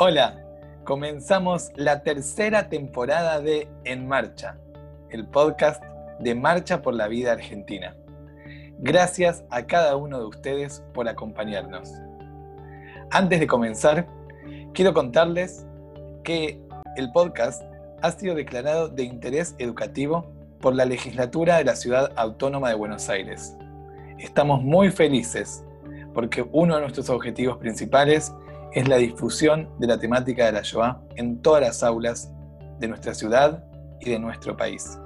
Hola, comenzamos la tercera temporada de En Marcha, el podcast de Marcha por la Vida Argentina. Gracias a cada uno de ustedes por acompañarnos. Antes de comenzar, quiero contarles que el podcast ha sido declarado de interés educativo por la legislatura de la Ciudad Autónoma de Buenos Aires. Estamos muy felices porque uno de nuestros objetivos principales es la difusión de la temática de la Shoah en todas las aulas de nuestra ciudad y de nuestro país.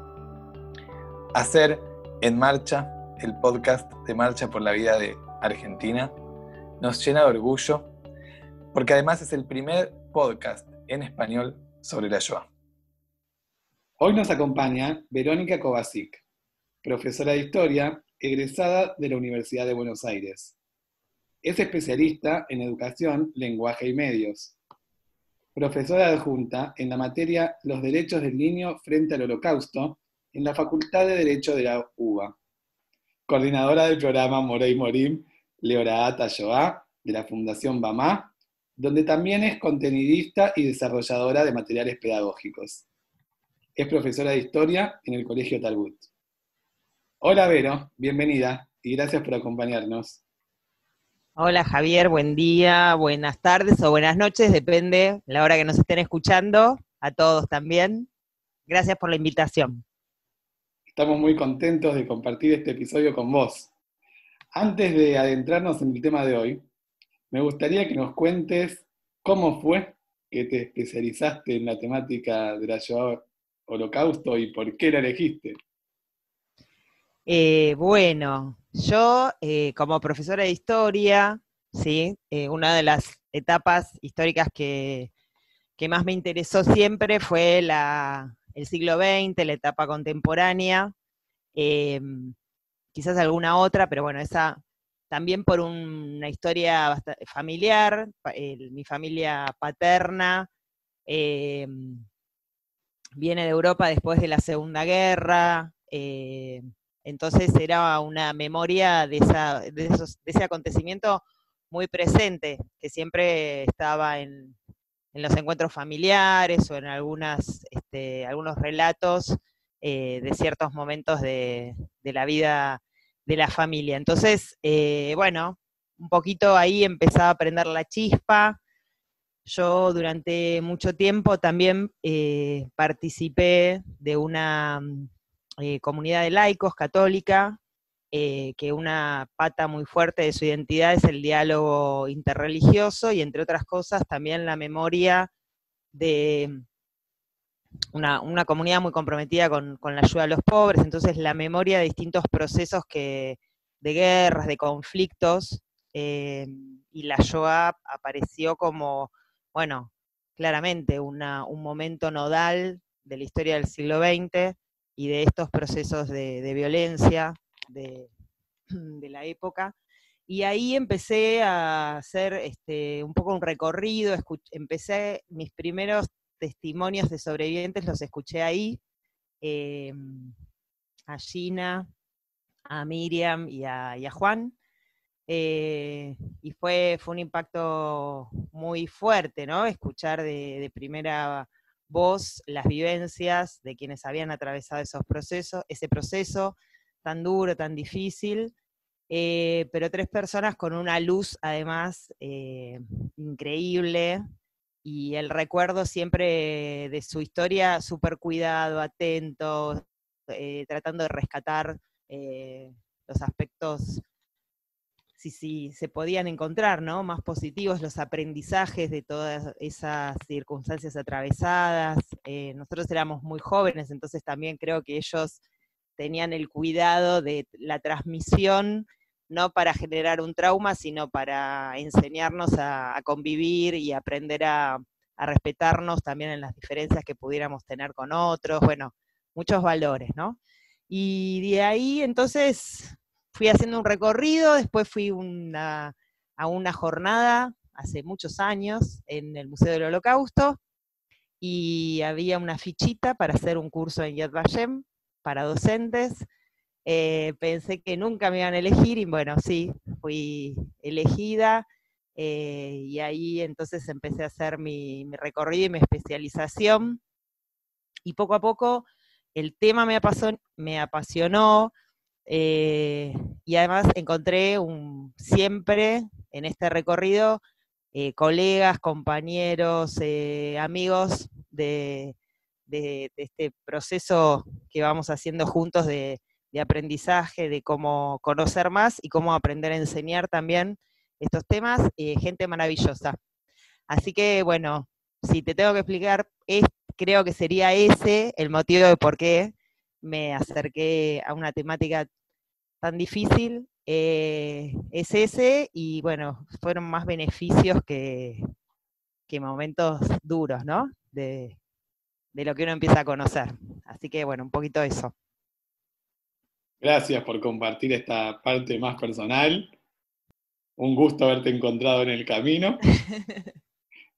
Hacer En Marcha, el podcast de Marcha por la Vida de Argentina, nos llena de orgullo porque además es el primer podcast en español sobre la Shoah. Hoy nos acompaña Verónica Kovacic, profesora de historia egresada de la Universidad de Buenos Aires. Es especialista en educación, lenguaje y medios. Profesora adjunta en la materia Los derechos del niño frente al holocausto en la Facultad de Derecho de la UBA. Coordinadora del programa Morey Morim Leoraata Shoah de la Fundación BAMA, donde también es contenidista y desarrolladora de materiales pedagógicos. Es profesora de historia en el Colegio Talbot. Hola Vero, bienvenida y gracias por acompañarnos. Hola Javier, buen día, buenas tardes o buenas noches, depende la hora que nos estén escuchando, a todos también. Gracias por la invitación. Estamos muy contentos de compartir este episodio con vos. Antes de adentrarnos en el tema de hoy, me gustaría que nos cuentes cómo fue que te especializaste en la temática de la Shoah Holocausto y por qué la elegiste. Eh, bueno, yo eh, como profesora de historia, ¿sí? Eh, una de las etapas históricas que, más me interesó siempre fue el siglo XX, la etapa contemporánea, quizás alguna otra, pero bueno, esa también por una historia familiar, mi familia paterna viene de Europa después de la Segunda Guerra, entonces era una memoria de, ese acontecimiento muy presente, que siempre estaba en, los encuentros familiares o en algunas, este, algunos relatos eh, de ciertos momentos de, la vida de la familia. Entonces, eh, bueno, un poquito ahí empezaba a prender la chispa. Yo durante mucho tiempo también eh, participé de una eh, comunidad de laicos católica, eh, que una pata muy fuerte de su identidad es el diálogo interreligioso y entre otras cosas también la memoria de una, comunidad muy comprometida con, la ayuda a los pobres, entonces la memoria de distintos procesos que, de guerras, de conflictos, eh, y la Shoah apareció como, bueno, claramente un momento nodal de la historia del siglo XX, y de estos procesos de, violencia de, la época. Y ahí empecé a hacer este, un poco un recorrido, empecé mis primeros testimonios de sobrevivientes, los escuché ahí, em, a Gina, a Miriam y a, Juan. Eh, y fue, fue un impacto muy fuerte, ¿no? Escuchar de, de primera vos las vivencias de quienes habían atravesado esos procesos, ese proceso tan duro, tan difícil, eh, pero tres personas con una luz además eh, increíble y el recuerdo siempre de su historia súper cuidado, atento, eh, tratando de rescatar los aspectos si, se podían encontrar, ¿no? Más positivos los aprendizajes de todas esas circunstancias atravesadas. Eh, nosotros éramos muy jóvenes, entonces también creo que ellos tenían el cuidado de la transmisión, no para generar un trauma, sino para enseñarnos a, convivir y aprender a, a respetarnos también en las diferencias que pudiéramos tener con otros, bueno, muchos valores, ¿no? Y de ahí entonces fui haciendo un recorrido, después fui a una jornada hace muchos años en el Museo del Holocausto y había una fichita para hacer un curso en Yad Vashem para docentes. Eh, pensé que nunca me iban a elegir y bueno, sí, fui elegida eh, y ahí entonces empecé a hacer mi, recorrido y mi especialización. Y poco a poco el tema me me apasionó eh, y además encontré un, siempre en este recorrido eh, colegas, compañeros, amigos de, este proceso que vamos haciendo juntos de, aprendizaje, de cómo conocer más y cómo aprender a enseñar también estos temas, eh, gente maravillosa. Así que, bueno, si te tengo que explicar, creo que sería ese el motivo de por qué me acerqué a una temática tan difícil. Eh, es ese, y bueno, fueron más beneficios que, que momentos duros, ¿no? De, de lo que uno empieza a conocer. Así que, bueno, un poquito eso. Gracias por compartir esta parte más personal. Un gusto haberte encontrado en el camino.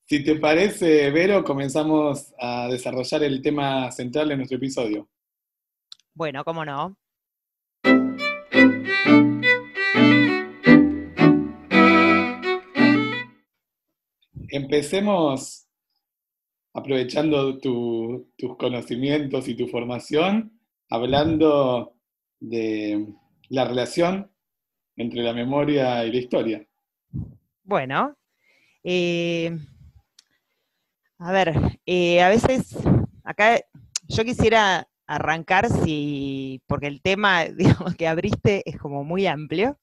Si te parece, Vero, comenzamos a desarrollar el tema central de nuestro episodio. Bueno, cómo no. Empecemos aprovechando tus conocimientos y tu formación, hablando de la relación entre la memoria y la historia. Bueno, eh, a ver, eh, a veces acá yo quisiera arrancar si, porque el tema digamos, que abriste es como muy amplio,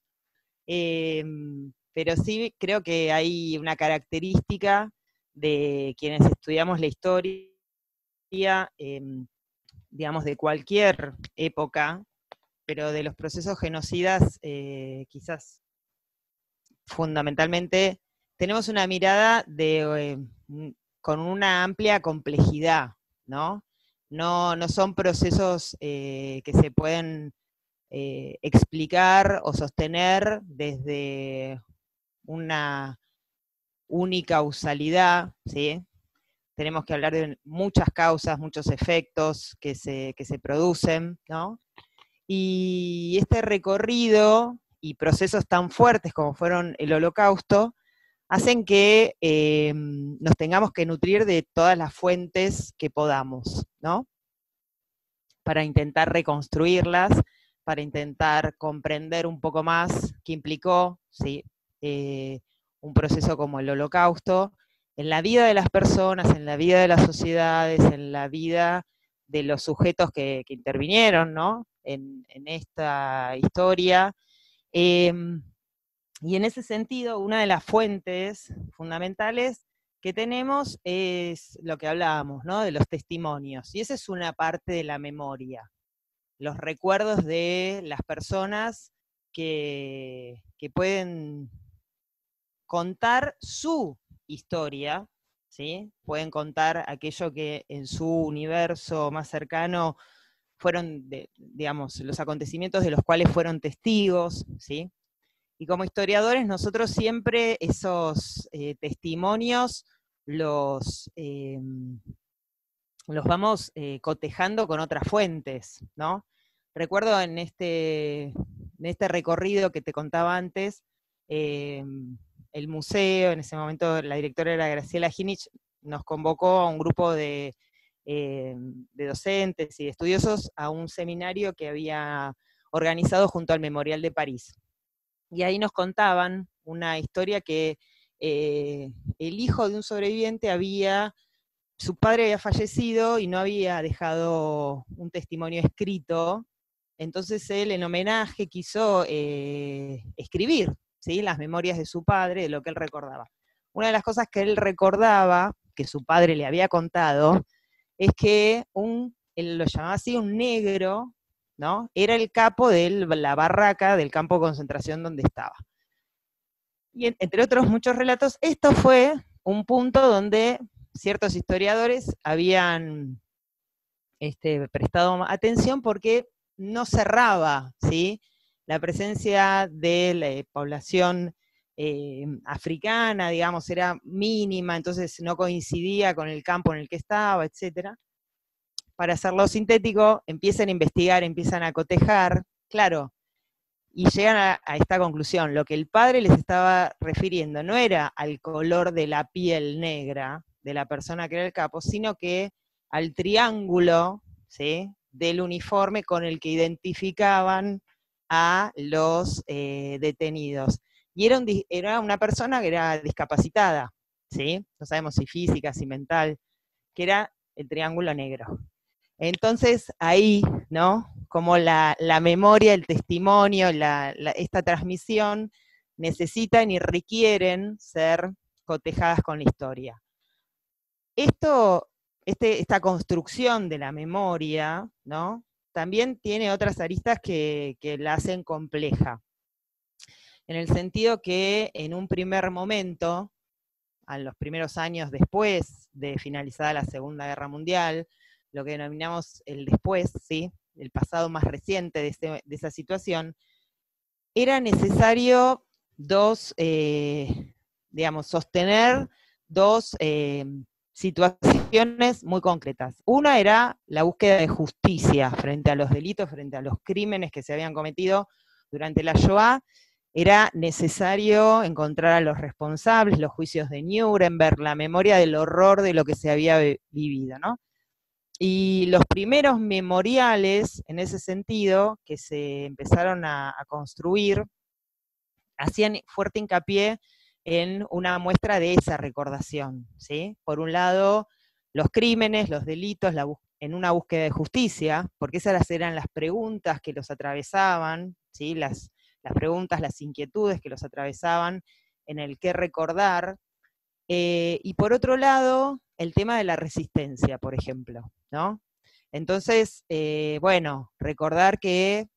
eh, pero sí creo que hay una característica de quienes estudiamos la historia, digamos, de cualquier época, pero de los procesos genocidas, eh, quizás fundamentalmente, tenemos una mirada de, eh, con una amplia complejidad, ¿no? No, son procesos eh, que se pueden explicar o sostener desde una unicausalidad, ¿sí? Tenemos que hablar de muchas causas, muchos efectos que se, que se producen, ¿no? Y este recorrido y procesos tan fuertes como fueron el holocausto, hacen que eh, nos tengamos que nutrir de todas las fuentes que podamos, ¿no? Para intentar reconstruirlas, para intentar comprender un poco más qué implicó ¿sí? Eh, un proceso como el holocausto en la vida de las personas, en la vida de las sociedades, en la vida de los sujetos que, que intervinieron, ¿no? en, esta historia. Em, y en ese sentido, una de las fuentes fundamentales que tenemos es lo que hablábamos, ¿no? De los testimonios. Y esa es una parte de la memoria. Los recuerdos de las personas que, que pueden contar su historia, ¿sí? Pueden contar aquello que en su universo más cercano fueron, digamos, los acontecimientos de los cuales fueron testigos, ¿sí? Y como historiadores nosotros siempre esos eh, testimonios los, em, los vamos eh, cotejando con otras fuentes, ¿no? Recuerdo en este, en este recorrido que te contaba antes, el museo, en ese momento la directora era Graciela Ginich, nos convocó a un grupo de eh, de docentes y de estudiosos a un seminario que había organizado junto al Memorial de París. Y ahí nos contaban una historia que eh, el hijo de un sobreviviente había, su padre había fallecido y no había dejado un testimonio escrito, entonces él en homenaje quiso eh, escribir ¿sí? las memorias de su padre, de lo que él recordaba. Una de las cosas que él recordaba, que su padre le había contado, es que un, él lo llamaba así, un negro, ¿no? Era el capo de la barraca del campo de concentración donde estaba. Y entre otros muchos relatos, esto fue un punto donde ciertos historiadores habían este, prestado atención porque no cerraba ¿sí? la presencia de la población eh, africana, digamos, era mínima, entonces no coincidía con el campo en el que estaba, etc. Para hacerlo sintético, empiezan a investigar, empiezan a cotejar. Claro, y llegan a, esta conclusión. Lo que el padre les estaba refiriendo no era al color de la piel negra de la persona que era el capo, sino que al triángulo del uniforme con el que identificaban a los eh, detenidos. Y era, era, una persona que era discapacitada, ¿sí? no sabemos si física, si mental, que era el triángulo negro. Entonces ahí, ¿no? Como la, memoria, el testimonio, esta transmisión necesitan y requieren ser cotejadas con la historia. Esto, este, esta construcción de la memoria, ¿no? También tiene otras aristas que, que la hacen compleja. En el sentido que en un primer momento, a los primeros años después de finalizada la Segunda Guerra Mundial, lo que denominamos el después, ¿sí? el pasado más reciente de, esa situación, era necesario dos, eh, digamos, sostener dos eh, situaciones muy concretas. Una era la búsqueda de justicia frente a los delitos, frente a los crímenes que se habían cometido durante la Shoah. Era necesario encontrar a los responsables, los juicios de Nuremberg, la memoria del horror de lo que se había vivido, ¿no? Y los primeros memoriales, en ese sentido, que se empezaron a, construir, hacían fuerte hincapié en una muestra de esa recordación. ¿sí? Por un lado, los crímenes, los delitos, en una búsqueda de justicia, porque esas eran las preguntas que los atravesaban, ¿sí? las, las preguntas, las inquietudes que los atravesaban en el que recordar. Eh, y por otro lado, el tema de la resistencia, por ejemplo, ¿no? Entonces, eh, bueno, recordar que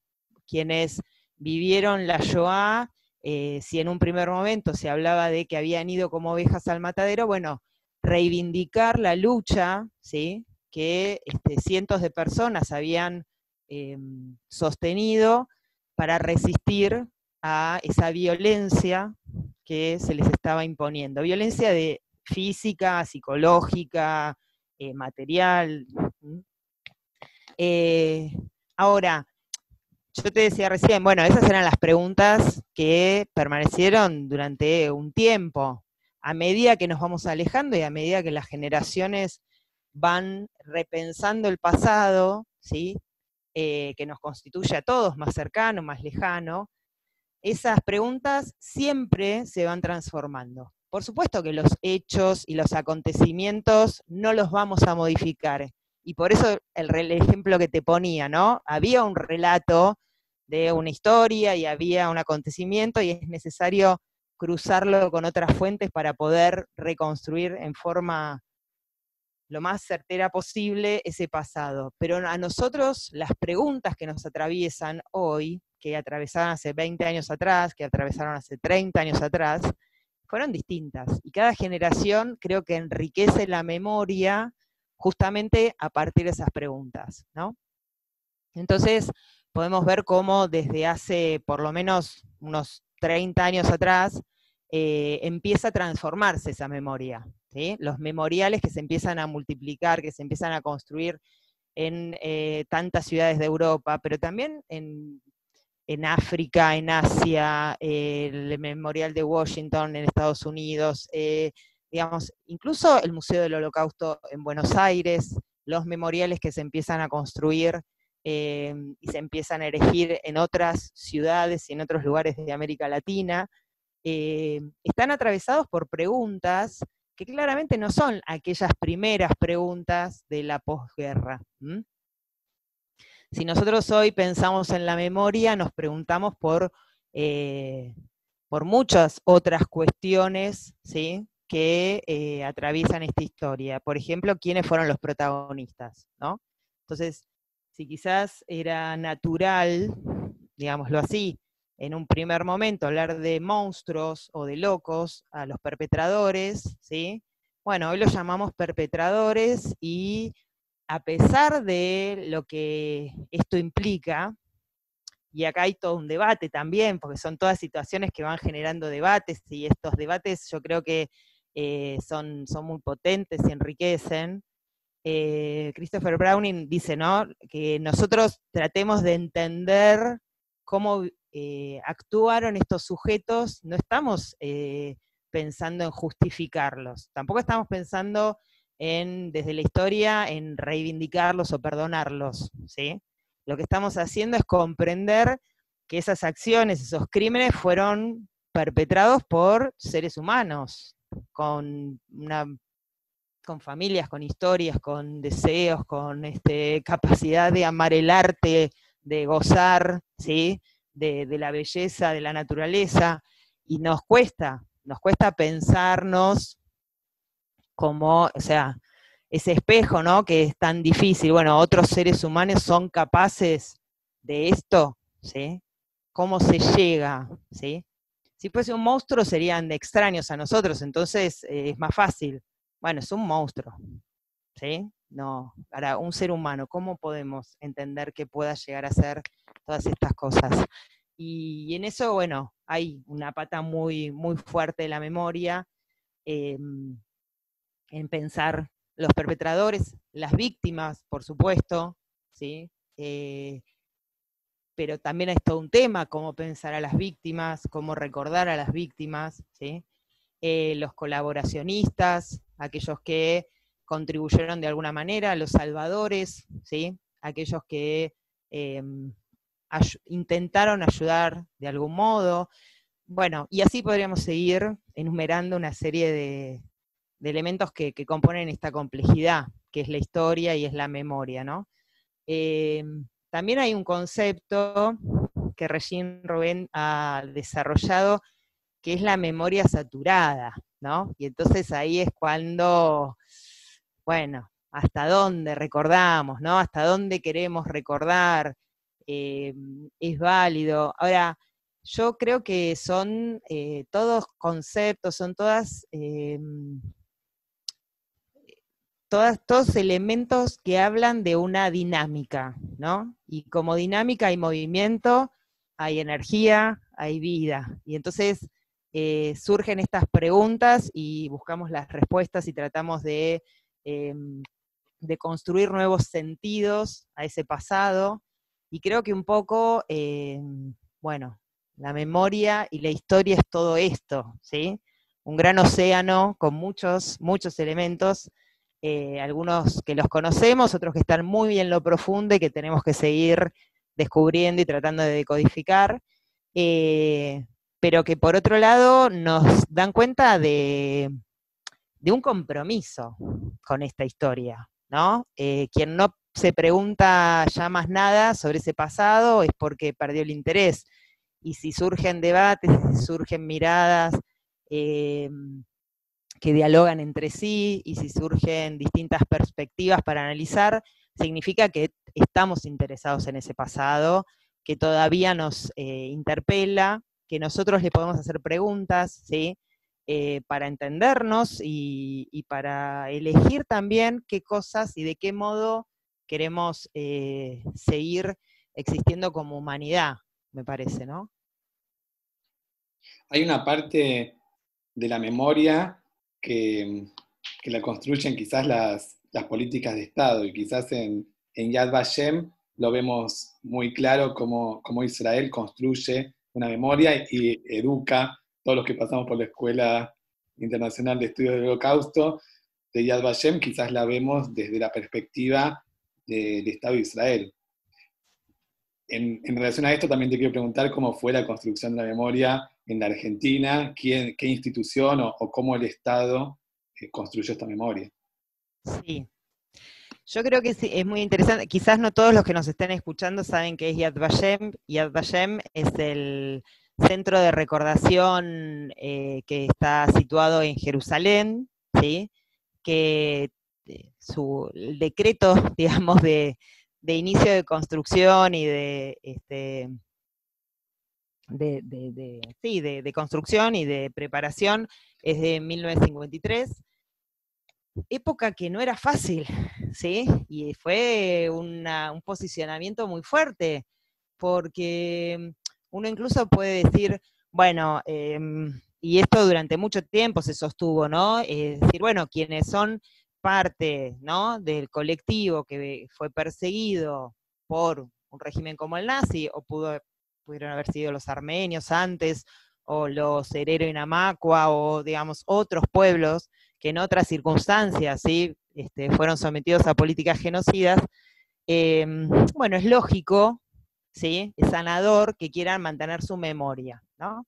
quienes vivieron la Shoah, eh, si en un primer momento se hablaba de que habían ido como ovejas al matadero, bueno, reivindicar la lucha, ¿sí? que este, cientos de personas habían em, sostenido para resistir a esa violencia que se les estaba imponiendo. Violencia de física, psicológica, eh, material. Eh, ahora, yo te decía recién, bueno, esas eran las preguntas que permanecieron durante un tiempo. A medida que nos vamos alejando y a medida que las generaciones van repensando el pasado, ¿sí? Eh, que nos constituye a todos más cercano, más lejano, esas preguntas siempre se van transformando. Por supuesto que los hechos y los acontecimientos no los vamos a modificar. Y por eso el, ejemplo que te ponía, ¿no? Había un relato de una historia y había un acontecimiento y es necesario cruzarlo con otras fuentes para poder reconstruir en forma lo más certera posible ese pasado. Pero a nosotros las preguntas que nos atraviesan hoy, que atravesaron hace 20 años atrás, que atravesaron hace 30 años atrás, fueron distintas. Y cada generación creo que enriquece la memoria justamente a partir de esas preguntas, ¿no? Entonces, podemos ver cómo desde hace por lo menos unos 30 años atrás eh, empieza a transformarse esa memoria. Los memoriales que se empiezan a multiplicar, que se empiezan a construir en eh, tantas ciudades de Europa, pero también en en África, en Asia, el Memorial de Washington en Estados Unidos, eh, digamos, incluso el Museo del Holocausto en Buenos Aires, los memoriales que se empiezan a construir eh, y se empiezan a erigir en otras ciudades y en otros lugares de América Latina, eh, están atravesados por preguntas que claramente no son aquellas primeras preguntas de la posguerra. Si nosotros hoy pensamos en la memoria, nos preguntamos por, eh, por muchas otras cuestiones ¿sí? que eh, atraviesan esta historia. Por ejemplo, quiénes fueron los protagonistas. ¿no? Entonces, si quizás era natural, digámoslo así, en un primer momento hablar de monstruos o de locos a los perpetradores, ¿sí? Bueno, hoy los llamamos perpetradores y a pesar de lo que esto implica, y acá hay todo un debate también, porque son todas situaciones que van generando debates, y estos debates yo creo que eh, son, son muy potentes y enriquecen. Eh, Christopher Browning dice, ¿no? Que nosotros tratemos de entender cómo eh, actuaron estos sujetos, no estamos pensando en justificarlos, tampoco estamos pensando en, desde la historia, en reivindicarlos o perdonarlos, ¿sí? Lo que estamos haciendo es comprender que esas acciones, esos crímenes fueron perpetrados por seres humanos, con una con familias, con historias, con deseos, con este, capacidad de amar el arte, de gozar, ¿sí? De, la belleza, de la naturaleza, y nos cuesta, nos cuesta pensarnos como, o sea, ese espejo, ¿no? Que es tan difícil. Bueno, otros seres humanos son capaces de esto, ¿sí? ¿Cómo se llega, ¿sí? Si fuese un monstruo serían extraños a nosotros, entonces eh, es más fácil bueno, es un monstruo, ¿sí? No, para un ser humano, ¿cómo podemos entender que pueda llegar a ser todas estas cosas? Y, en eso, bueno, hay una pata muy, muy fuerte de la memoria, em, en pensar los perpetradores, las víctimas, por supuesto, ¿sí? Eh, pero también es todo un tema, cómo pensar a las víctimas, cómo recordar a las víctimas, ¿sí? Eh, los colaboracionistas, aquellos que contribuyeron de alguna manera, los salvadores, ¿sí? aquellos que em, intentaron ayudar de algún modo. Bueno, y así podríamos seguir enumerando una serie de, elementos que, componen esta complejidad, que es la historia y es la memoria. ¿no? Em, también hay un concepto que Regine Rubén ha desarrollado, que es la memoria saturada, ¿no? Y entonces ahí es cuando, bueno, hasta dónde recordamos, ¿no? Hasta dónde queremos recordar, eh, es válido. Ahora, yo creo que son eh, todos conceptos, son todas, eh, todos elementos que hablan de una dinámica, ¿no? Y como dinámica hay movimiento, hay energía, hay vida. Y entonces eh, surgen estas preguntas y buscamos las respuestas y tratamos de, em, de construir nuevos sentidos a ese pasado. Y creo que un poco, em, bueno, la memoria y la historia es todo esto, ¿sí? Un gran océano con muchos, muchos elementos, eh, algunos que los conocemos, otros que están muy en lo profundo y que tenemos que seguir descubriendo y tratando de decodificar. Eh, pero que por otro lado nos dan cuenta de, un compromiso con esta historia, ¿no? Eh, quien no se pregunta ya más nada sobre ese pasado es porque perdió el interés. Y si surgen debates, si surgen miradas que dialogan entre sí, y si surgen distintas perspectivas para analizar, significa que estamos interesados en ese pasado, que todavía nos eh, interpela que nosotros le podemos hacer preguntas, ¿sí? Eh, para entendernos y, para elegir también qué cosas y de qué modo queremos eh, seguir existiendo como humanidad, me parece, ¿no? Hay una parte de la memoria que, la construyen quizás las, políticas de Estado y quizás en, Yad Vashem lo vemos muy claro cómo, Israel construye una memoria y educa todos los que pasamos por la Escuela Internacional de Estudios del Holocausto de Yad Vashem, quizás la vemos desde la perspectiva del Estado de Israel. En, relación a esto, también te quiero preguntar cómo fue la construcción de la memoria en la Argentina, qué institución o, cómo el Estado eh, construyó esta memoria. Sí, yo creo que es muy interesante. Quizás no todos los que nos estén escuchando saben que es Yad Vashem. Yad Vashem es el centro de recordación eh, que está situado en Jerusalén, ¿sí? que eh, su el decreto, digamos, de, inicio de construcción y de, este, de, sí, de, construcción y de preparación es de 1953 época que no era fácil, ¿sí? Y fue un posicionamiento muy fuerte, porque uno incluso puede decir, bueno, em, y esto durante mucho tiempo se sostuvo, ¿no? Es decir, bueno, quienes son parte, ¿no? Del colectivo que fue perseguido por un régimen como el nazi o pudo pudieron haber sido los armenios antes, o los Herero y Namacua, o digamos otros pueblos que en otras circunstancias ¿sí? Este, fueron sometidos a políticas genocidas, em, bueno, es lógico, ¿sí? es sanador que quieran mantener su memoria, ¿no?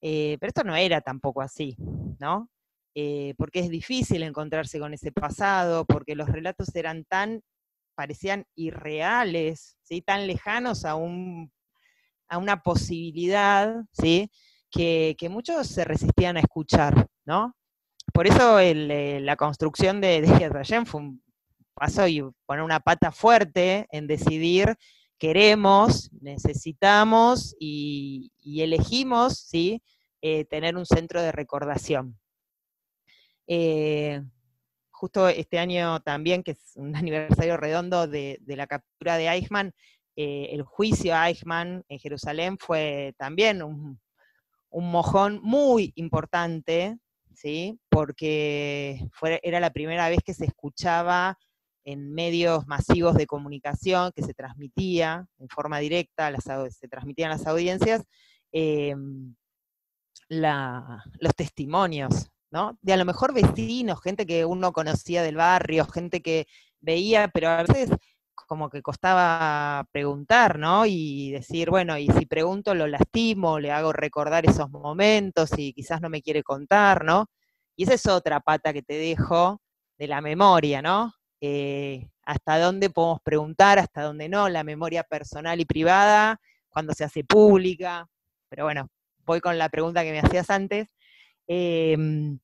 Eh, pero esto no era tampoco así, ¿no? Eh, porque es difícil encontrarse con ese pasado, porque los relatos eran tan, parecían irreales, ¿sí? tan lejanos a, un, a una posibilidad, ¿sí? Que, muchos se resistían a escuchar, ¿no? Por eso eh, la construcción de, de fue un paso y poner una pata fuerte en decidir queremos, necesitamos y, elegimos ¿sí? Eh, tener un centro de recordación. Eh, justo este año también, que es un aniversario redondo de, la captura de Eichmann, eh, el juicio a Eichmann en Jerusalén fue también un, mojón muy importante, ¿sí? porque era la primera vez que se escuchaba en medios masivos de comunicación, que se transmitía en forma directa, se transmitían las audiencias, em, los testimonios, ¿no? De a lo mejor vecinos, gente que uno conocía del barrio, gente que veía, pero a veces como que costaba preguntar, ¿no? Y decir, bueno, y si pregunto lo lastimo, le hago recordar esos momentos y quizás no me quiere contar, ¿no? Y esa es otra pata que te dejo de la memoria, ¿no? Eh, hasta dónde podemos preguntar, hasta dónde no, la memoria personal y privada, cuando se hace pública. Pero bueno, voy con la pregunta que me hacías antes. Em,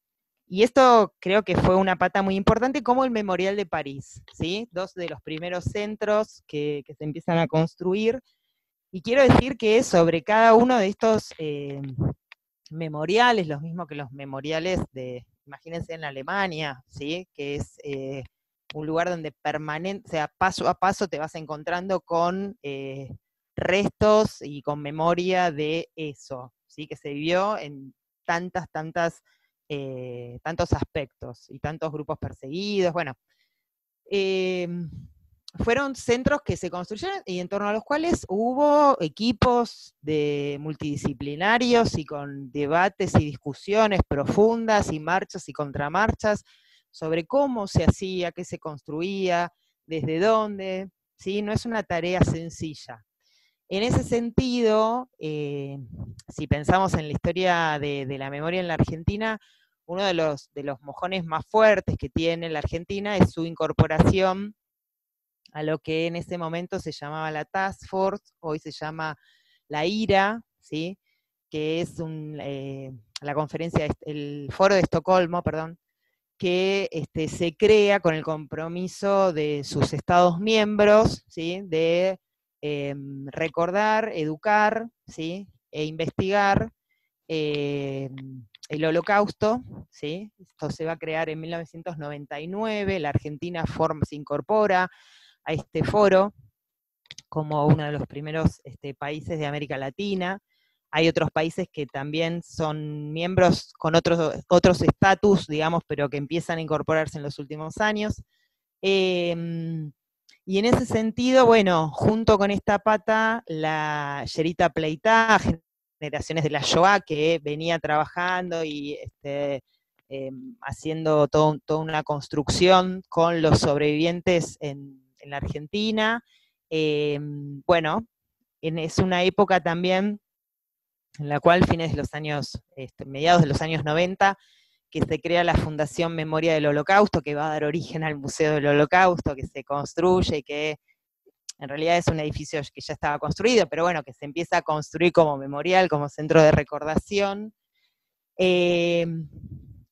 y esto creo que fue una pata muy importante, como el Memorial de París, ¿sí? Dos de los primeros centros que, se empiezan a construir. Y quiero decir que sobre cada uno de estos em, memoriales, los mismos que los memoriales de, imagínense en Alemania, ¿sí? Que es eh, un lugar donde permanente, sea, paso a paso te vas encontrando con eh, restos y con memoria de eso, ¿sí? que se vivió en tantas, tantas, eh, tantos aspectos y tantos grupos perseguidos. Bueno, em, fueron centros que se construyeron y en torno a los cuales hubo equipos de multidisciplinarios y con debates y discusiones profundas y marchas y contramarchas sobre cómo se hacía, qué se construía, desde dónde, ¿sí? No es una tarea sencilla. En ese sentido, eh, si pensamos en la historia de, la memoria en la Argentina, uno de los, de los mojones más fuertes que tiene la Argentina es su incorporación a lo que en ese momento se llamaba la Task Force, hoy se llama la IRA, ¿sí? que es eh, la conferencia, el foro de Estocolmo, perdón, que este, se crea con el compromiso de sus Estados miembros, ¿sí? de em, recordar, educar ¿sí? e investigar em, el holocausto. ¿sí? Esto se va a crear en 1999, la Argentina se incorpora a este foro como uno de los primeros este, países de América Latina. Hay otros países que también son miembros con otros otros estatus, digamos, pero que empiezan a incorporarse en los últimos años. Em, y en ese sentido, bueno, junto con esta pata, la Yerita Pleitá, generaciones de la Shoah, que venía trabajando y este, em, haciendo toda una construcción con los sobrevivientes en, la Argentina. Em, bueno, es una época también en la cual fines de los años, este, mediados de los años 90, que se crea la Fundación Memoria del Holocausto, que va a dar origen al Museo del Holocausto, que se construye que en realidad es un edificio que ya estaba construido, pero bueno, que se empieza a construir como memorial, como centro de recordación. Eh,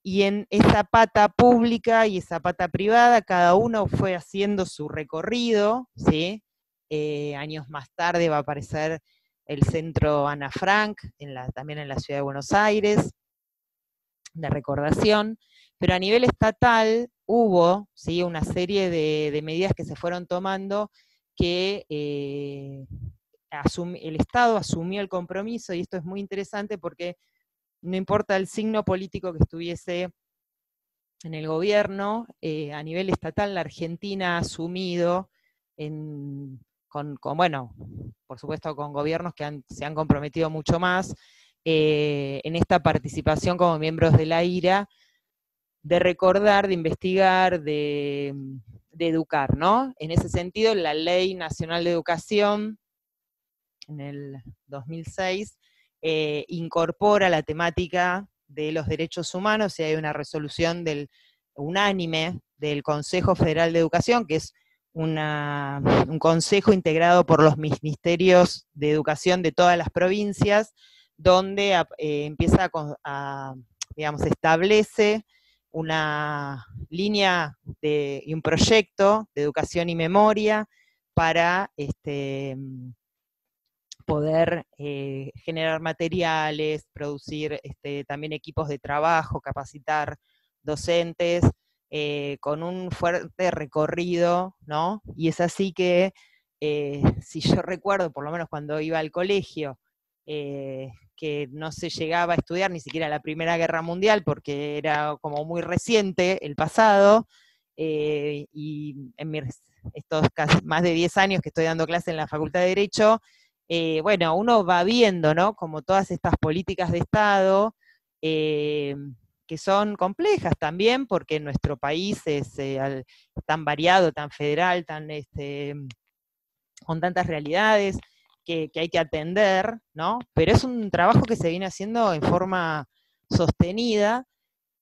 y en esa pata pública y esa pata privada, cada uno fue haciendo su recorrido, ¿sí? Eh, años más tarde va a aparecer el centro Ana Frank, también en la ciudad de Buenos Aires, de recordación, pero a nivel estatal hubo ¿sí? una serie de, medidas que se fueron tomando que eh, el Estado asumió el compromiso, y esto es muy interesante porque no importa el signo político que estuviese en el gobierno, eh, a nivel estatal la Argentina ha asumido con, bueno, por supuesto con gobiernos que se han comprometido mucho más eh, en esta participación como miembros de la IRA, de recordar, de investigar, de, educar, ¿no? En ese sentido, la Ley Nacional de Educación, en el 2006, eh, incorpora la temática de los derechos humanos y hay una resolución del unánime del Consejo Federal de Educación, que es un consejo integrado por los ministerios de educación de todas las provincias, donde eh, empieza a, digamos, establece una línea y un proyecto de educación y memoria para este, poder eh, generar materiales, producir este, también equipos de trabajo, capacitar docentes, eh, con un fuerte recorrido, ¿no? Y es así que, eh, si yo recuerdo, por lo menos cuando iba al colegio, que no se llegaba a estudiar ni siquiera la Primera Guerra Mundial porque era como muy reciente el pasado, y en estos más de 10 años que estoy dando clase en la Facultad de Derecho, bueno, uno va viendo, ¿no? Como todas estas políticas de Estado, que son complejas también, porque nuestro país es eh, tan variado, tan federal, tan este, con tantas realidades que, hay que atender, ¿no? Pero es un trabajo que se viene haciendo en forma sostenida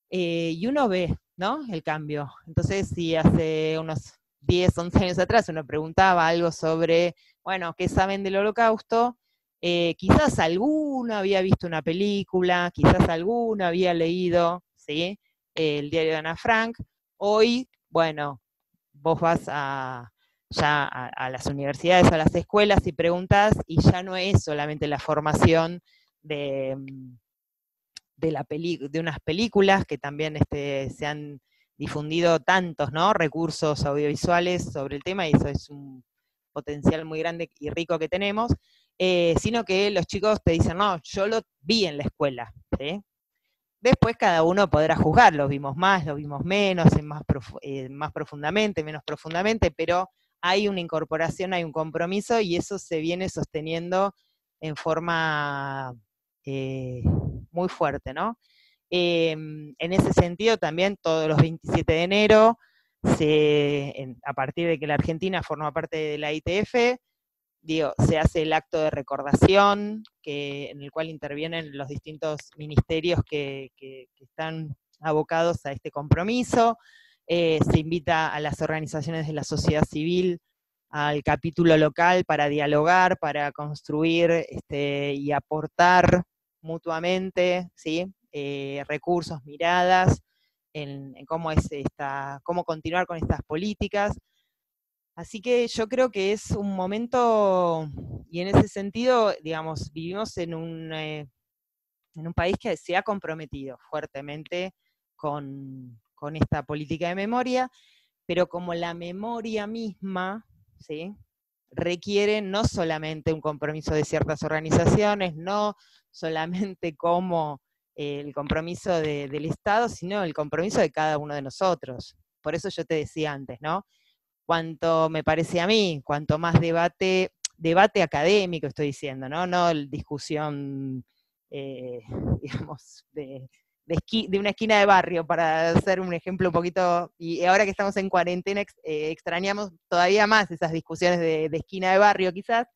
eh, y uno ve, ¿no? El cambio. Entonces, si hace unos 10, 11 años atrás uno preguntaba algo sobre, bueno, ¿qué saben del holocausto? Eh, quizás alguno había visto una película, quizás alguno había leído ¿sí? el diario de Ana Frank. Hoy, bueno, vos vas a, ya a, las universidades, a las escuelas y preguntas, y ya no es solamente la formación de, mm, de, la unas películas que también este, se han difundido tantos ¿no? recursos audiovisuales sobre el tema, y eso es un potencial muy grande y rico que tenemos, eh, sino que los chicos te dicen, no, yo lo vi en la escuela. Después cada uno podrá juzgar, lo vimos más, lo vimos menos, más, eh, más profundamente, menos profundamente, pero hay una incorporación, hay un compromiso y eso se viene sosteniendo en forma eh, muy fuerte, ¿no? Em, en ese sentido, también todos los 27 de enero, a partir de que la Argentina forma parte de la ITF, se hace el acto de recordación, que, en el cual intervienen los distintos ministerios que, están abocados a este compromiso. Eh, se invita a las organizaciones de la sociedad civil al capítulo local para dialogar, para construir este, y aportar mutuamente ¿sí? Eh, recursos, miradas en, cómo es esta, cómo continuar con estas políticas. Así que yo creo que es un momento, y en ese sentido, digamos, vivimos en un, eh, en un país que se ha comprometido fuertemente con, esta política de memoria, pero como la memoria misma, ¿sí? requiere no solamente un compromiso de ciertas organizaciones, no solamente como el compromiso del Estado, sino el compromiso de cada uno de nosotros. Por eso yo te decía antes, ¿no? cuanto me parece a mí, cuanto más debate, debate académico estoy diciendo, ¿no? No discusión, eh, digamos, de, de, una esquina de barrio, para hacer un ejemplo un poquito, y ahora que estamos en cuarentena eh, extrañamos todavía más esas discusiones de, esquina de barrio quizás,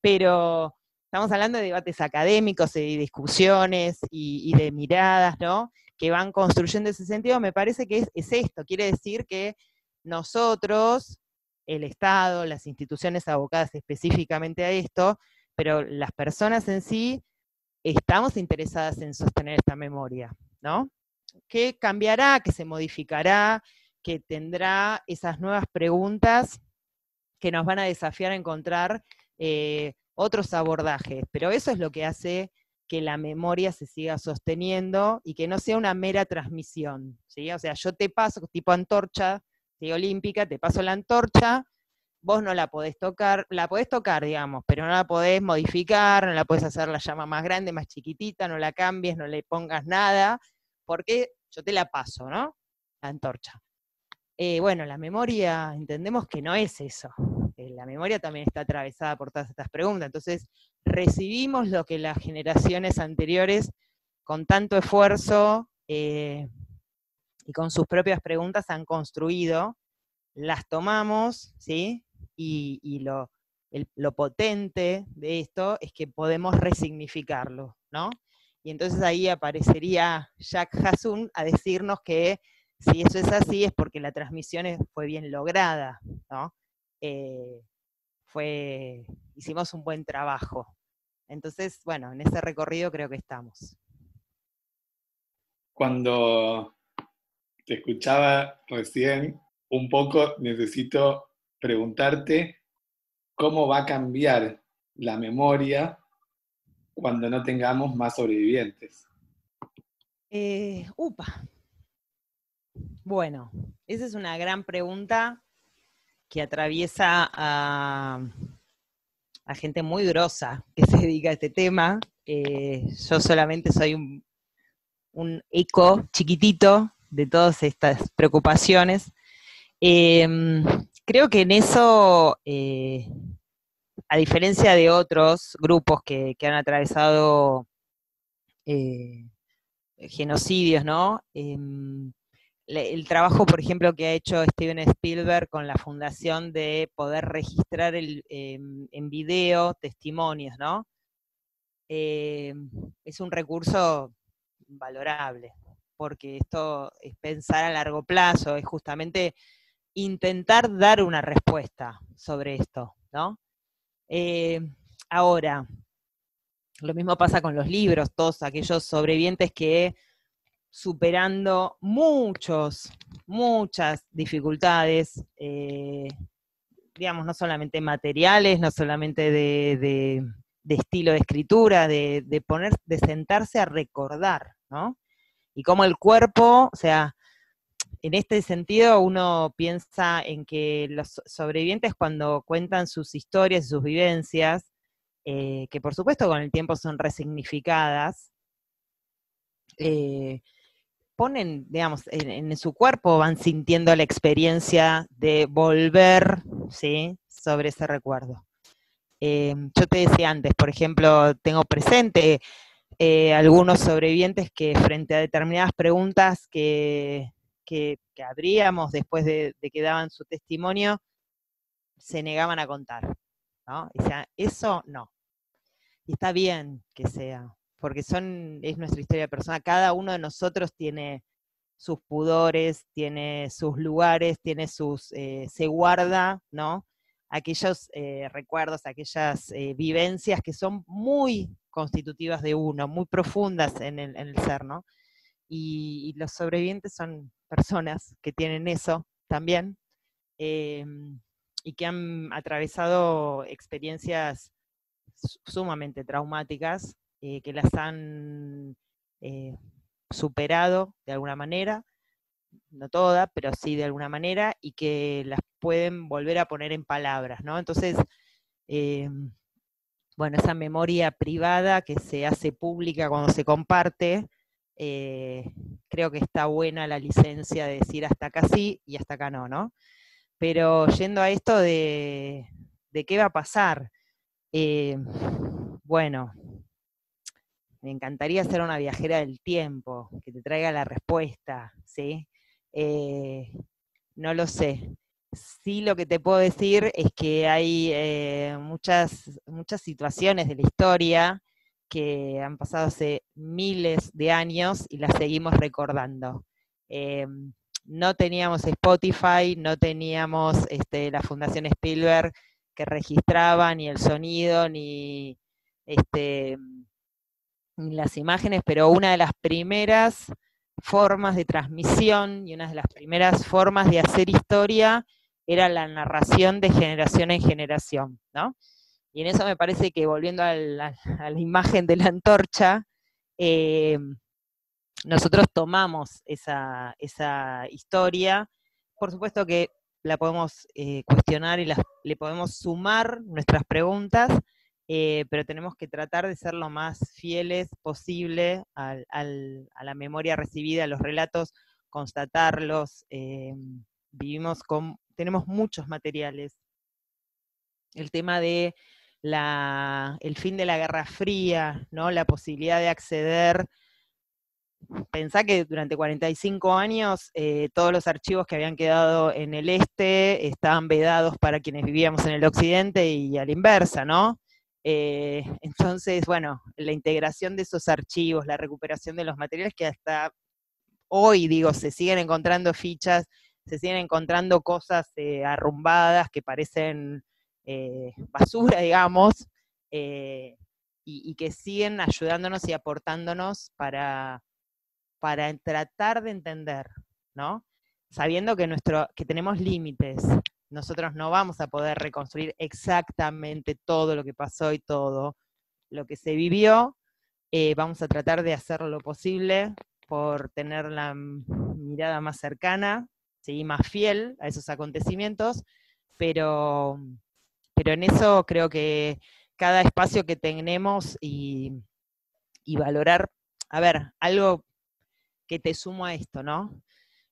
pero estamos hablando de debates académicos y discusiones y, de miradas, ¿no? Que van construyendo ese sentido, me parece que es esto, quiere decir que nosotros, el Estado, las instituciones abocadas específicamente a esto, pero las personas en sí estamos interesadas en sostener esta memoria, ¿no? ¿Qué cambiará, ¿Qué se modificará, que tendrá esas nuevas preguntas que nos van a desafiar a encontrar eh, otros abordajes, pero eso es lo que hace que la memoria se siga sosteniendo y que no sea una mera transmisión, ¿sí? O sea, yo te paso tipo antorcha olímpica, te paso la antorcha, vos no la podés tocar, la podés tocar, digamos, pero no la podés modificar, no la podés hacer la llama más grande, más chiquitita, no la cambies, no le pongas nada, porque yo te la paso, ¿no? La antorcha. Eh, bueno, la memoria entendemos que no es eso. eh, la memoria también está atravesada por todas estas preguntas. Entonces, recibimos lo que las generaciones anteriores, con tanto esfuerzo eh, y con sus propias preguntas, han construido, las tomamos, ¿sí? Y, lo, lo potente de esto es que podemos resignificarlo, ¿no? Y entonces ahí aparecería Jack Hassun a decirnos que si eso es así es porque la transmisión fue bien lograda, ¿no? Eh, fue, hicimos un buen trabajo. Entonces, bueno, en ese recorrido creo que estamos. Cuando te escuchaba recién, un poco necesito preguntarte cómo va a cambiar la memoria cuando no tengamos más sobrevivientes. Eh, upa. Bueno, esa es una gran pregunta que atraviesa a, gente muy grosa que se dedica a este tema. Eh, yo solamente soy un, eco chiquitito de todas estas preocupaciones. Em, creo que en eso, eh, a diferencia de otros grupos que, han atravesado eh, genocidios, ¿no? Em, el trabajo, por ejemplo, que ha hecho Steven Spielberg con la fundación de poder registrar em, en video testimonios, ¿no? Em, es un recurso valorable, porque esto es pensar a largo plazo, es justamente intentar dar una respuesta sobre esto, ¿no? Em, ahora, lo mismo pasa con los libros, todos aquellos sobrevivientes que superando muchos, muchas dificultades, eh, digamos, no solamente materiales, no solamente de, estilo de escritura, de, poner, de sentarse a recordar, ¿no? Y como el cuerpo, o sea, en este sentido uno piensa en que los sobrevivientes cuando cuentan sus historias y sus vivencias, eh, que por supuesto con el tiempo son resignificadas, eh, ponen, digamos, en, su cuerpo, van sintiendo la experiencia de volver, ¿sí? Sobre ese recuerdo. Eh, yo te decía antes, por ejemplo, tengo presente algunos sobrevivientes que frente a determinadas preguntas que, que, abríamos después de, que daban su testimonio, se negaban a contar. ¿no? O sea, eso no. Y está bien que sea, porque son, es nuestra historia personal. Cada uno de nosotros tiene sus pudores, tiene sus lugares, tiene sus, eh, se guarda, ¿no? Aquellos eh, recuerdos, aquellas eh, vivencias que son muy constitutivas de uno, muy profundas en el, ser, ¿no? Y, los sobrevivientes son personas que tienen eso también em, y que han atravesado experiencias sumamente traumáticas eh, que las han eh, superado de alguna manera, no toda, pero sí de alguna manera, y que las pueden volver a poner en palabras, ¿no? Entonces, eh, bueno, esa memoria privada que se hace pública cuando se comparte, creo que está buena la licencia de decir hasta acá sí y hasta acá no, ¿no? Pero yendo a esto de, de qué va a pasar, bueno, me encantaría ser una viajera del tiempo, que te traiga la respuesta, ¿sí? Eh, no lo sé. Sí lo que te puedo decir es que hay eh, muchas, muchas situaciones de la historia que han pasado hace miles de años y las seguimos recordando. Eh, no teníamos Spotify, no teníamos este, la Fundación Spielberg que registraba ni el sonido, ni este, las imágenes, pero una de las primeras formas de transmisión y una de las primeras formas de hacer historia era la narración de generación en generación, ¿no? Y en eso me parece que volviendo a la, imagen de la antorcha, eh, nosotros tomamos esa, historia, por supuesto que la podemos eh, cuestionar y le podemos sumar nuestras preguntas, eh, pero tenemos que tratar de ser lo más fieles posible a la memoria recibida, a los relatos, constatarlos. Vivimos con, tenemos muchos materiales el tema de el fin de la Guerra Fría, ¿no? la posibilidad de acceder. Pensá que durante 45 años eh, todos los archivos que habían quedado en el este estaban vedados para quienes vivíamos en el occidente y a la inversa, ¿no? Eh, entonces, bueno, la integración de esos archivos, la recuperación de los materiales que hasta hoy, digo, se siguen encontrando fichas, se siguen encontrando cosas eh, arrumbadas que parecen eh, basura, digamos, y, y, que siguen ayudándonos y aportándonos para, para tratar de entender, ¿no? Sabiendo que, nuestro, que tenemos límites, nosotros no vamos a poder reconstruir exactamente todo lo que pasó y todo lo que se vivió. Eh, vamos a tratar de hacer lo posible por tener la mirada más cercana, ¿sí? más fiel a esos acontecimientos, pero, pero en eso creo que cada espacio que tenemos y, valorar, a ver, algo que te sumo a esto, ¿no?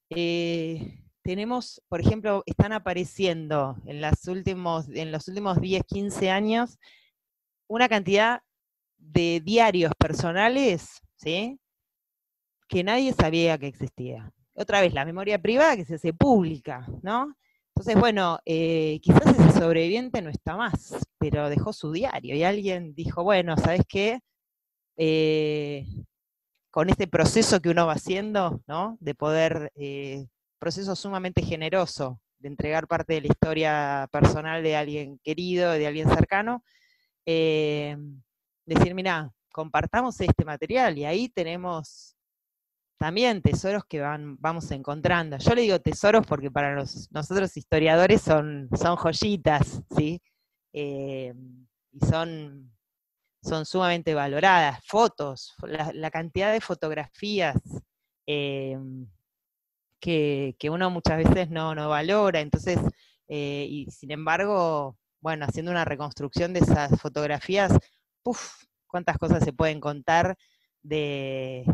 Eh, tenemos, por ejemplo, están apareciendo en, últimos, en los últimos 10, 15 años una cantidad de diarios personales, ¿sí? Que nadie sabía que existía. Otra vez, la memoria privada que se hace pública, ¿no? Entonces, bueno, eh, quizás ese sobreviviente no está más, pero dejó su diario y alguien dijo, bueno, ¿sabes qué? Eh, con este proceso que uno va haciendo, ¿no? De poder eh, proceso sumamente generoso de entregar parte de la historia personal de alguien querido, de alguien cercano, decir, mira, compartamos este material y ahí tenemos también tesoros que van, vamos encontrando. Yo le digo tesoros porque para nosotros historiadores son, son joyitas, ¿sí? Eh, y son, son sumamente valoradas. Fotos, la, cantidad de fotografías eh, que, uno muchas veces no, valora. Entonces, eh, y sin embargo, bueno, haciendo una reconstrucción de esas fotografías, ¡puf! cuántas cosas se pueden contar de,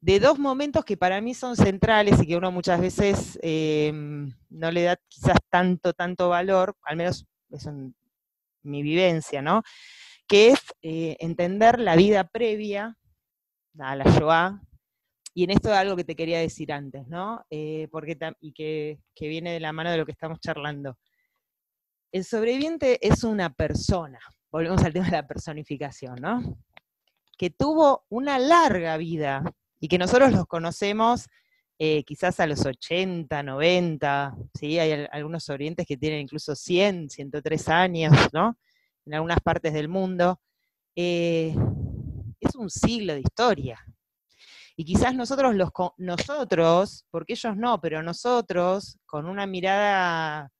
de dos momentos que para mí son centrales y que uno muchas veces eh, no le da quizás tanto, tanto valor, al menos es mi vivencia, ¿no? Que es eh, entender la vida previa a la Shoah, y en esto es algo que te quería decir antes, ¿no? Eh, porque y que, viene de la mano de lo que estamos charlando. El sobreviviente es una persona, volvemos al tema de la personificación, ¿no? Que tuvo una larga vida y que nosotros los conocemos eh, quizás a los 80, 90, ¿sí? Hay algunos sobrevivientes que tienen incluso 100, 103 años, ¿no? En algunas partes del mundo. Eh, es un siglo de historia, y quizás nosotros, los, nosotros, porque ellos no, pero nosotros, con una mirada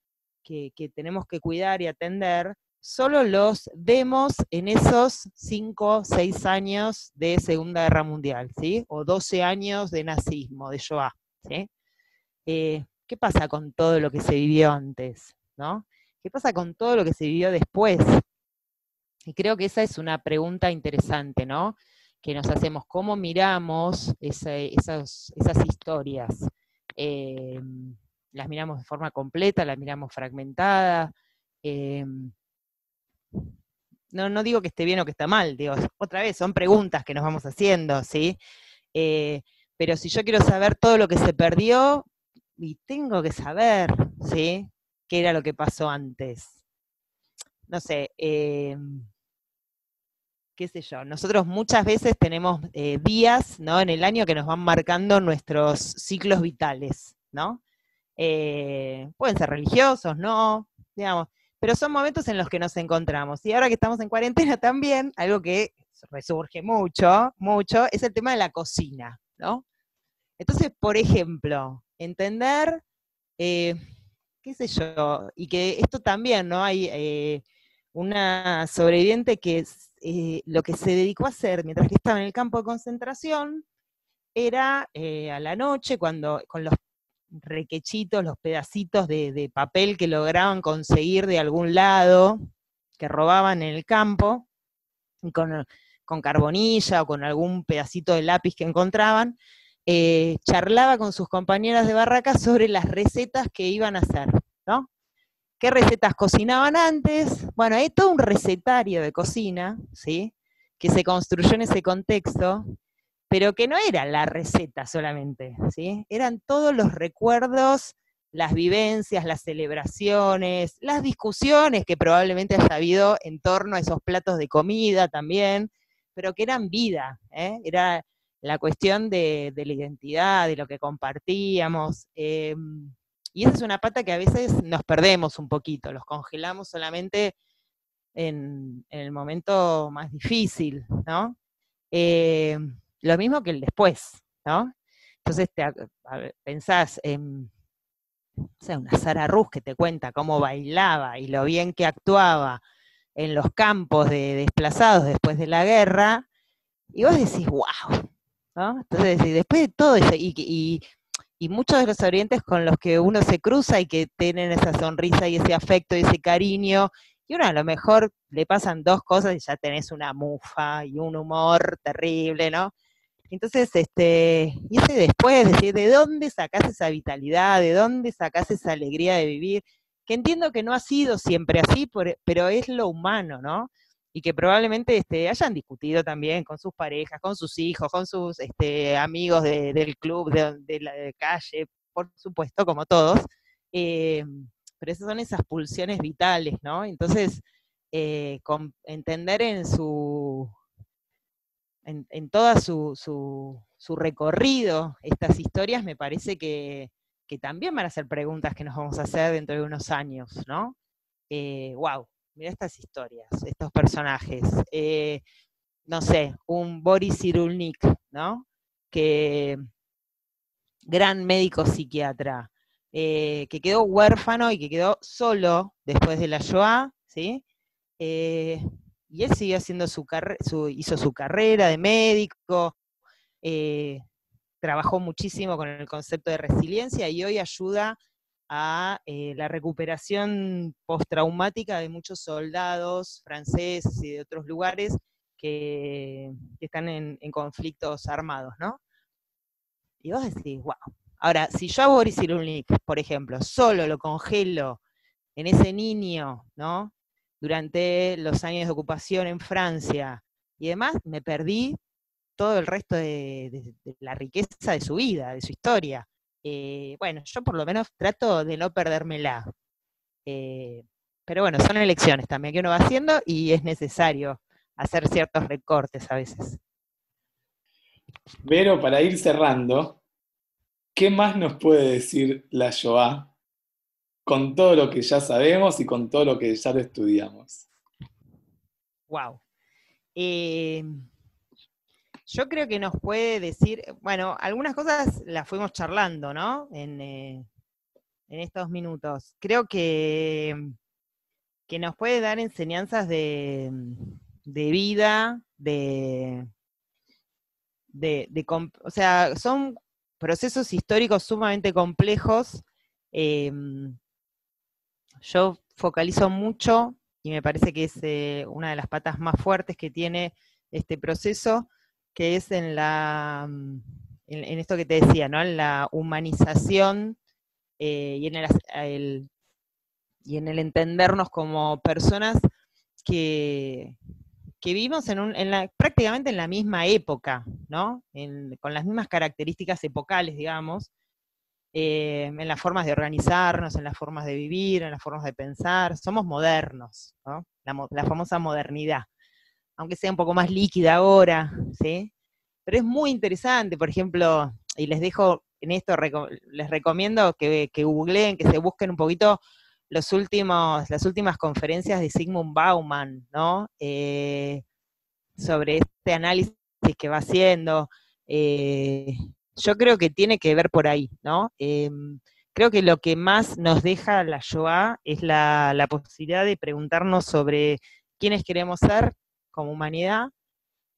que, tenemos que cuidar y atender, solo los vemos en esos 5, 6 años de Segunda Guerra Mundial, ¿sí? O 12 años de nazismo, de Shoah. Eh, ¿Qué pasa con todo lo que se vivió antes, ¿no? ¿Qué pasa con todo lo que se vivió después? Y creo que esa es una pregunta interesante, ¿no? que nos hacemos, cómo miramos esas, esas, historias. Eh, las miramos de forma completa, las miramos fragmentada. Eh, no, no digo que esté bien o que está mal, digo, otra vez, son preguntas que nos vamos haciendo, ¿sí? Eh, pero si yo quiero saber todo lo que se perdió, y tengo que saber, ¿sí? ¿Qué era lo que pasó antes? No sé, qué sé yo, nosotros muchas veces tenemos eh, días ¿no? en el año que nos van marcando nuestros ciclos vitales, ¿no? Eh, pueden ser religiosos, ¿no? Digamos, pero son momentos en los que nos encontramos. Y ahora que estamos en cuarentena también, algo que resurge mucho, mucho, es el tema de la cocina, ¿no? Entonces, por ejemplo, entender, eh, qué sé yo, y que esto también, ¿no? Hay una sobreviviente que eh, lo que se dedicó a hacer mientras que estaba en el campo de concentración era eh, a la noche, cuando con los requechitos, los pedacitos de, papel que lograban conseguir de algún lado, que robaban en el campo, con, carbonilla o con algún pedacito de lápiz que encontraban, eh, charlaba con sus compañeras de barraca sobre las recetas que iban a hacer, ¿no? qué recetas cocinaban antes. Bueno, hay todo un recetario de cocina, ¿sí? Que se construyó en ese contexto, pero que no era la receta solamente, ¿sí? Eran todos los recuerdos, las vivencias, las celebraciones, las discusiones que probablemente haya habido en torno a esos platos de comida también, pero que eran vida, ¿eh? era la cuestión de, la identidad, de lo que compartíamos. Em, y esa es una pata que a veces nos perdemos un poquito, los congelamos solamente en, el momento más difícil, ¿no? Em, lo mismo que el después, ¿no? Entonces te, pensás en sea, una Sara Ruz que te cuenta cómo bailaba y lo bien que actuaba en los campos de desplazados después de la guerra, y vos decís, wow, entonces, después de todo eso, y, muchos de los orientes con los que uno se cruza y que tienen esa sonrisa y ese afecto y ese cariño, y uno a lo mejor le pasan dos cosas y ya tenés una mufa y un humor terrible, ¿no? Entonces, este, y ese después, decir, ¿de dónde sacás esa vitalidad? ¿De dónde sacás esa alegría de vivir? Que entiendo que no ha sido siempre así, pero es lo humano, ¿no? y que probablemente este, hayan discutido también con sus parejas, con sus hijos, con sus este, amigos del club, de, la calle, por supuesto, como todos. Eh, pero esas son esas pulsiones vitales, ¿no? Entonces, eh, entender en su, en, en toda su, su, recorrido estas historias, me parece que, que, también van a ser preguntas que nos vamos a hacer dentro de unos años, ¿no? wow, eh, mira estas historias, estos personajes. Eh, no sé, un Boris Cyrulnik, ¿no? Que gran médico psiquiatra, eh, que quedó huérfano y que quedó solo después de la Shoah, ¿sí? Eh, y él siguió haciendo su, su hizo su carrera de médico, trabajó muchísimo con el concepto de resiliencia y hoy ayuda a eh, la recuperación postraumática de muchos soldados franceses y de otros lugares que, están en, conflictos armados, ¿no? Y vos decís, wow. Ahora, si yo a Boris Cyrulnik, por ejemplo, solo lo congelo en ese niño, ¿no? Durante los años de ocupación en Francia y demás, me perdí todo el resto de la riqueza de su vida, de su historia. Eh, bueno, yo por lo menos trato de no perdérmela. Eh, pero bueno, son elecciones también que uno va haciendo y es necesario hacer ciertos recortes a veces. Pero para ir cerrando, ¿qué más nos puede decir la Shoah con todo lo que ya sabemos y con todo lo que ya lo estudiamos? Wow. Eh, yo creo que nos puede decir, bueno, algunas cosas las fuimos charlando, ¿no? En, eh, estos minutos. Creo que, que nos puede dar enseñanzas de, vida, de, de, o sea, son procesos históricos sumamente complejos. Em, yo focalizo mucho, y me parece que es eh, una de las patas más fuertes que tiene este proceso, que es en la mm, en, esto que te decía, ¿no? En la humanización eh, y, en el, y en el entendernos como personas que, que vivimos en, un, en la, prácticamente en la misma época, ¿no? con las mismas características epocales, digamos, eh, en las formas de organizarnos, en las formas de vivir, en las formas de pensar. Somos modernos, ¿no? la famosa modernidad aunque sea un poco más líquida ahora, ¿sí? Pero es muy interesante, por ejemplo, y les dejo en esto, les recomiendo que, que googleen, que se busquen un poquito los últimos, las últimas conferencias de Sigmund Bauman, ¿no? Eh, sobre este análisis que va haciendo. Eh, yo creo que tiene que ver por ahí, ¿no? Em, creo que lo que más nos deja la Shoah es la, la posibilidad de preguntarnos sobre quiénes queremos ser, como humanidad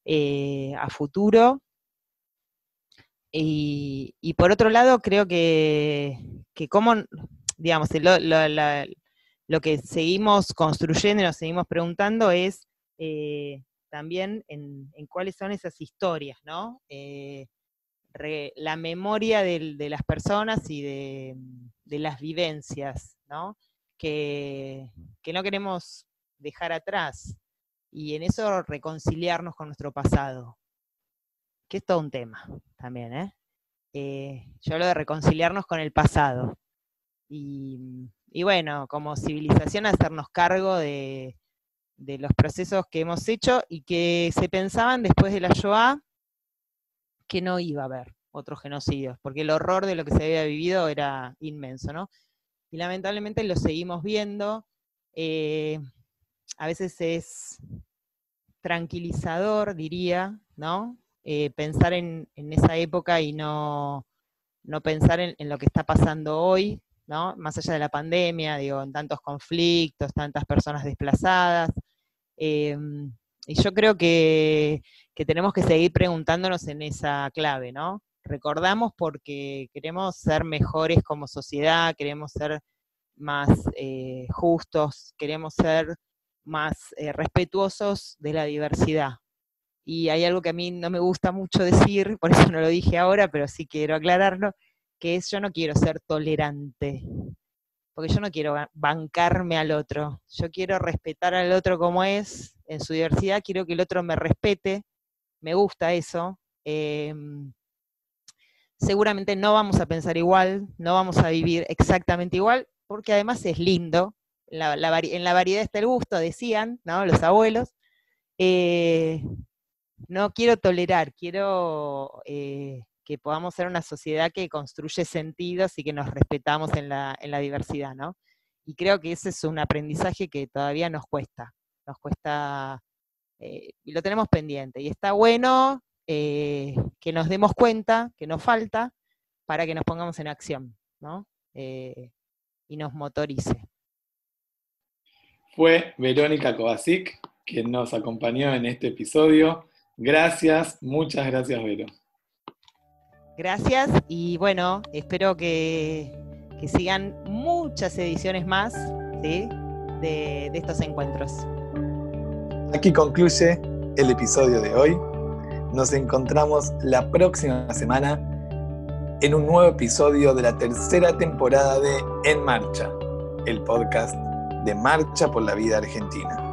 eh, a futuro. Y, por otro lado, creo que, que como, digamos, lo, que seguimos construyendo y nos seguimos preguntando es eh, también en, cuáles son esas historias, ¿no? Eh, la memoria de, las personas y de, de, las vivencias, ¿no? que, que no queremos dejar atrás y en eso reconciliarnos con nuestro pasado, que es todo un tema también, ¿eh? Eh, yo hablo de reconciliarnos con el pasado. Y, bueno, como civilización hacernos cargo de, los procesos que hemos hecho y que se pensaban después de la Shoah que no iba a haber otros genocidios, porque el horror de lo que se había vivido era inmenso, ¿no? Y lamentablemente lo seguimos viendo. Eh, a veces es tranquilizador, diría, ¿no? Eh, pensar en, esa época y no, no pensar en, lo que está pasando hoy, ¿no? Más allá de la pandemia, digo, en tantos conflictos, tantas personas desplazadas. Em, y yo creo que, que, tenemos que seguir preguntándonos en esa clave, ¿no? Recordamos porque queremos ser mejores como sociedad, queremos ser más eh, justos, queremos ser más eh, respetuosos de la diversidad. Y hay algo que a mí no me gusta mucho decir, por eso no lo dije ahora, pero sí quiero aclararlo, que es yo no quiero ser tolerante, porque yo no quiero bancarme al otro, yo quiero respetar al otro como es, en su diversidad, quiero que el otro me respete, me gusta eso. Em, seguramente no vamos a pensar igual, no vamos a vivir exactamente igual, porque además es lindo en la variedad está el gusto, decían, ¿no? Los abuelos. Eh, no quiero tolerar, quiero eh, que podamos ser una sociedad que construye sentidos y que nos respetamos en la, diversidad, ¿no? Y creo que ese es un aprendizaje que todavía nos cuesta, nos cuesta, eh, y lo tenemos pendiente. Y está bueno que nos demos cuenta que nos falta para que nos pongamos en acción, ¿no? y nos motorice fue Verónica Kovacic quien nos acompañó en este episodio. Gracias, muchas gracias, Vero. Gracias y bueno, espero que, sigan muchas ediciones más de, de estos encuentros. Aquí concluye el episodio de hoy. Nos encontramos la próxima semana en un nuevo episodio de la tercera temporada de En Marcha, el podcast de Marcha por la Vida Argentina.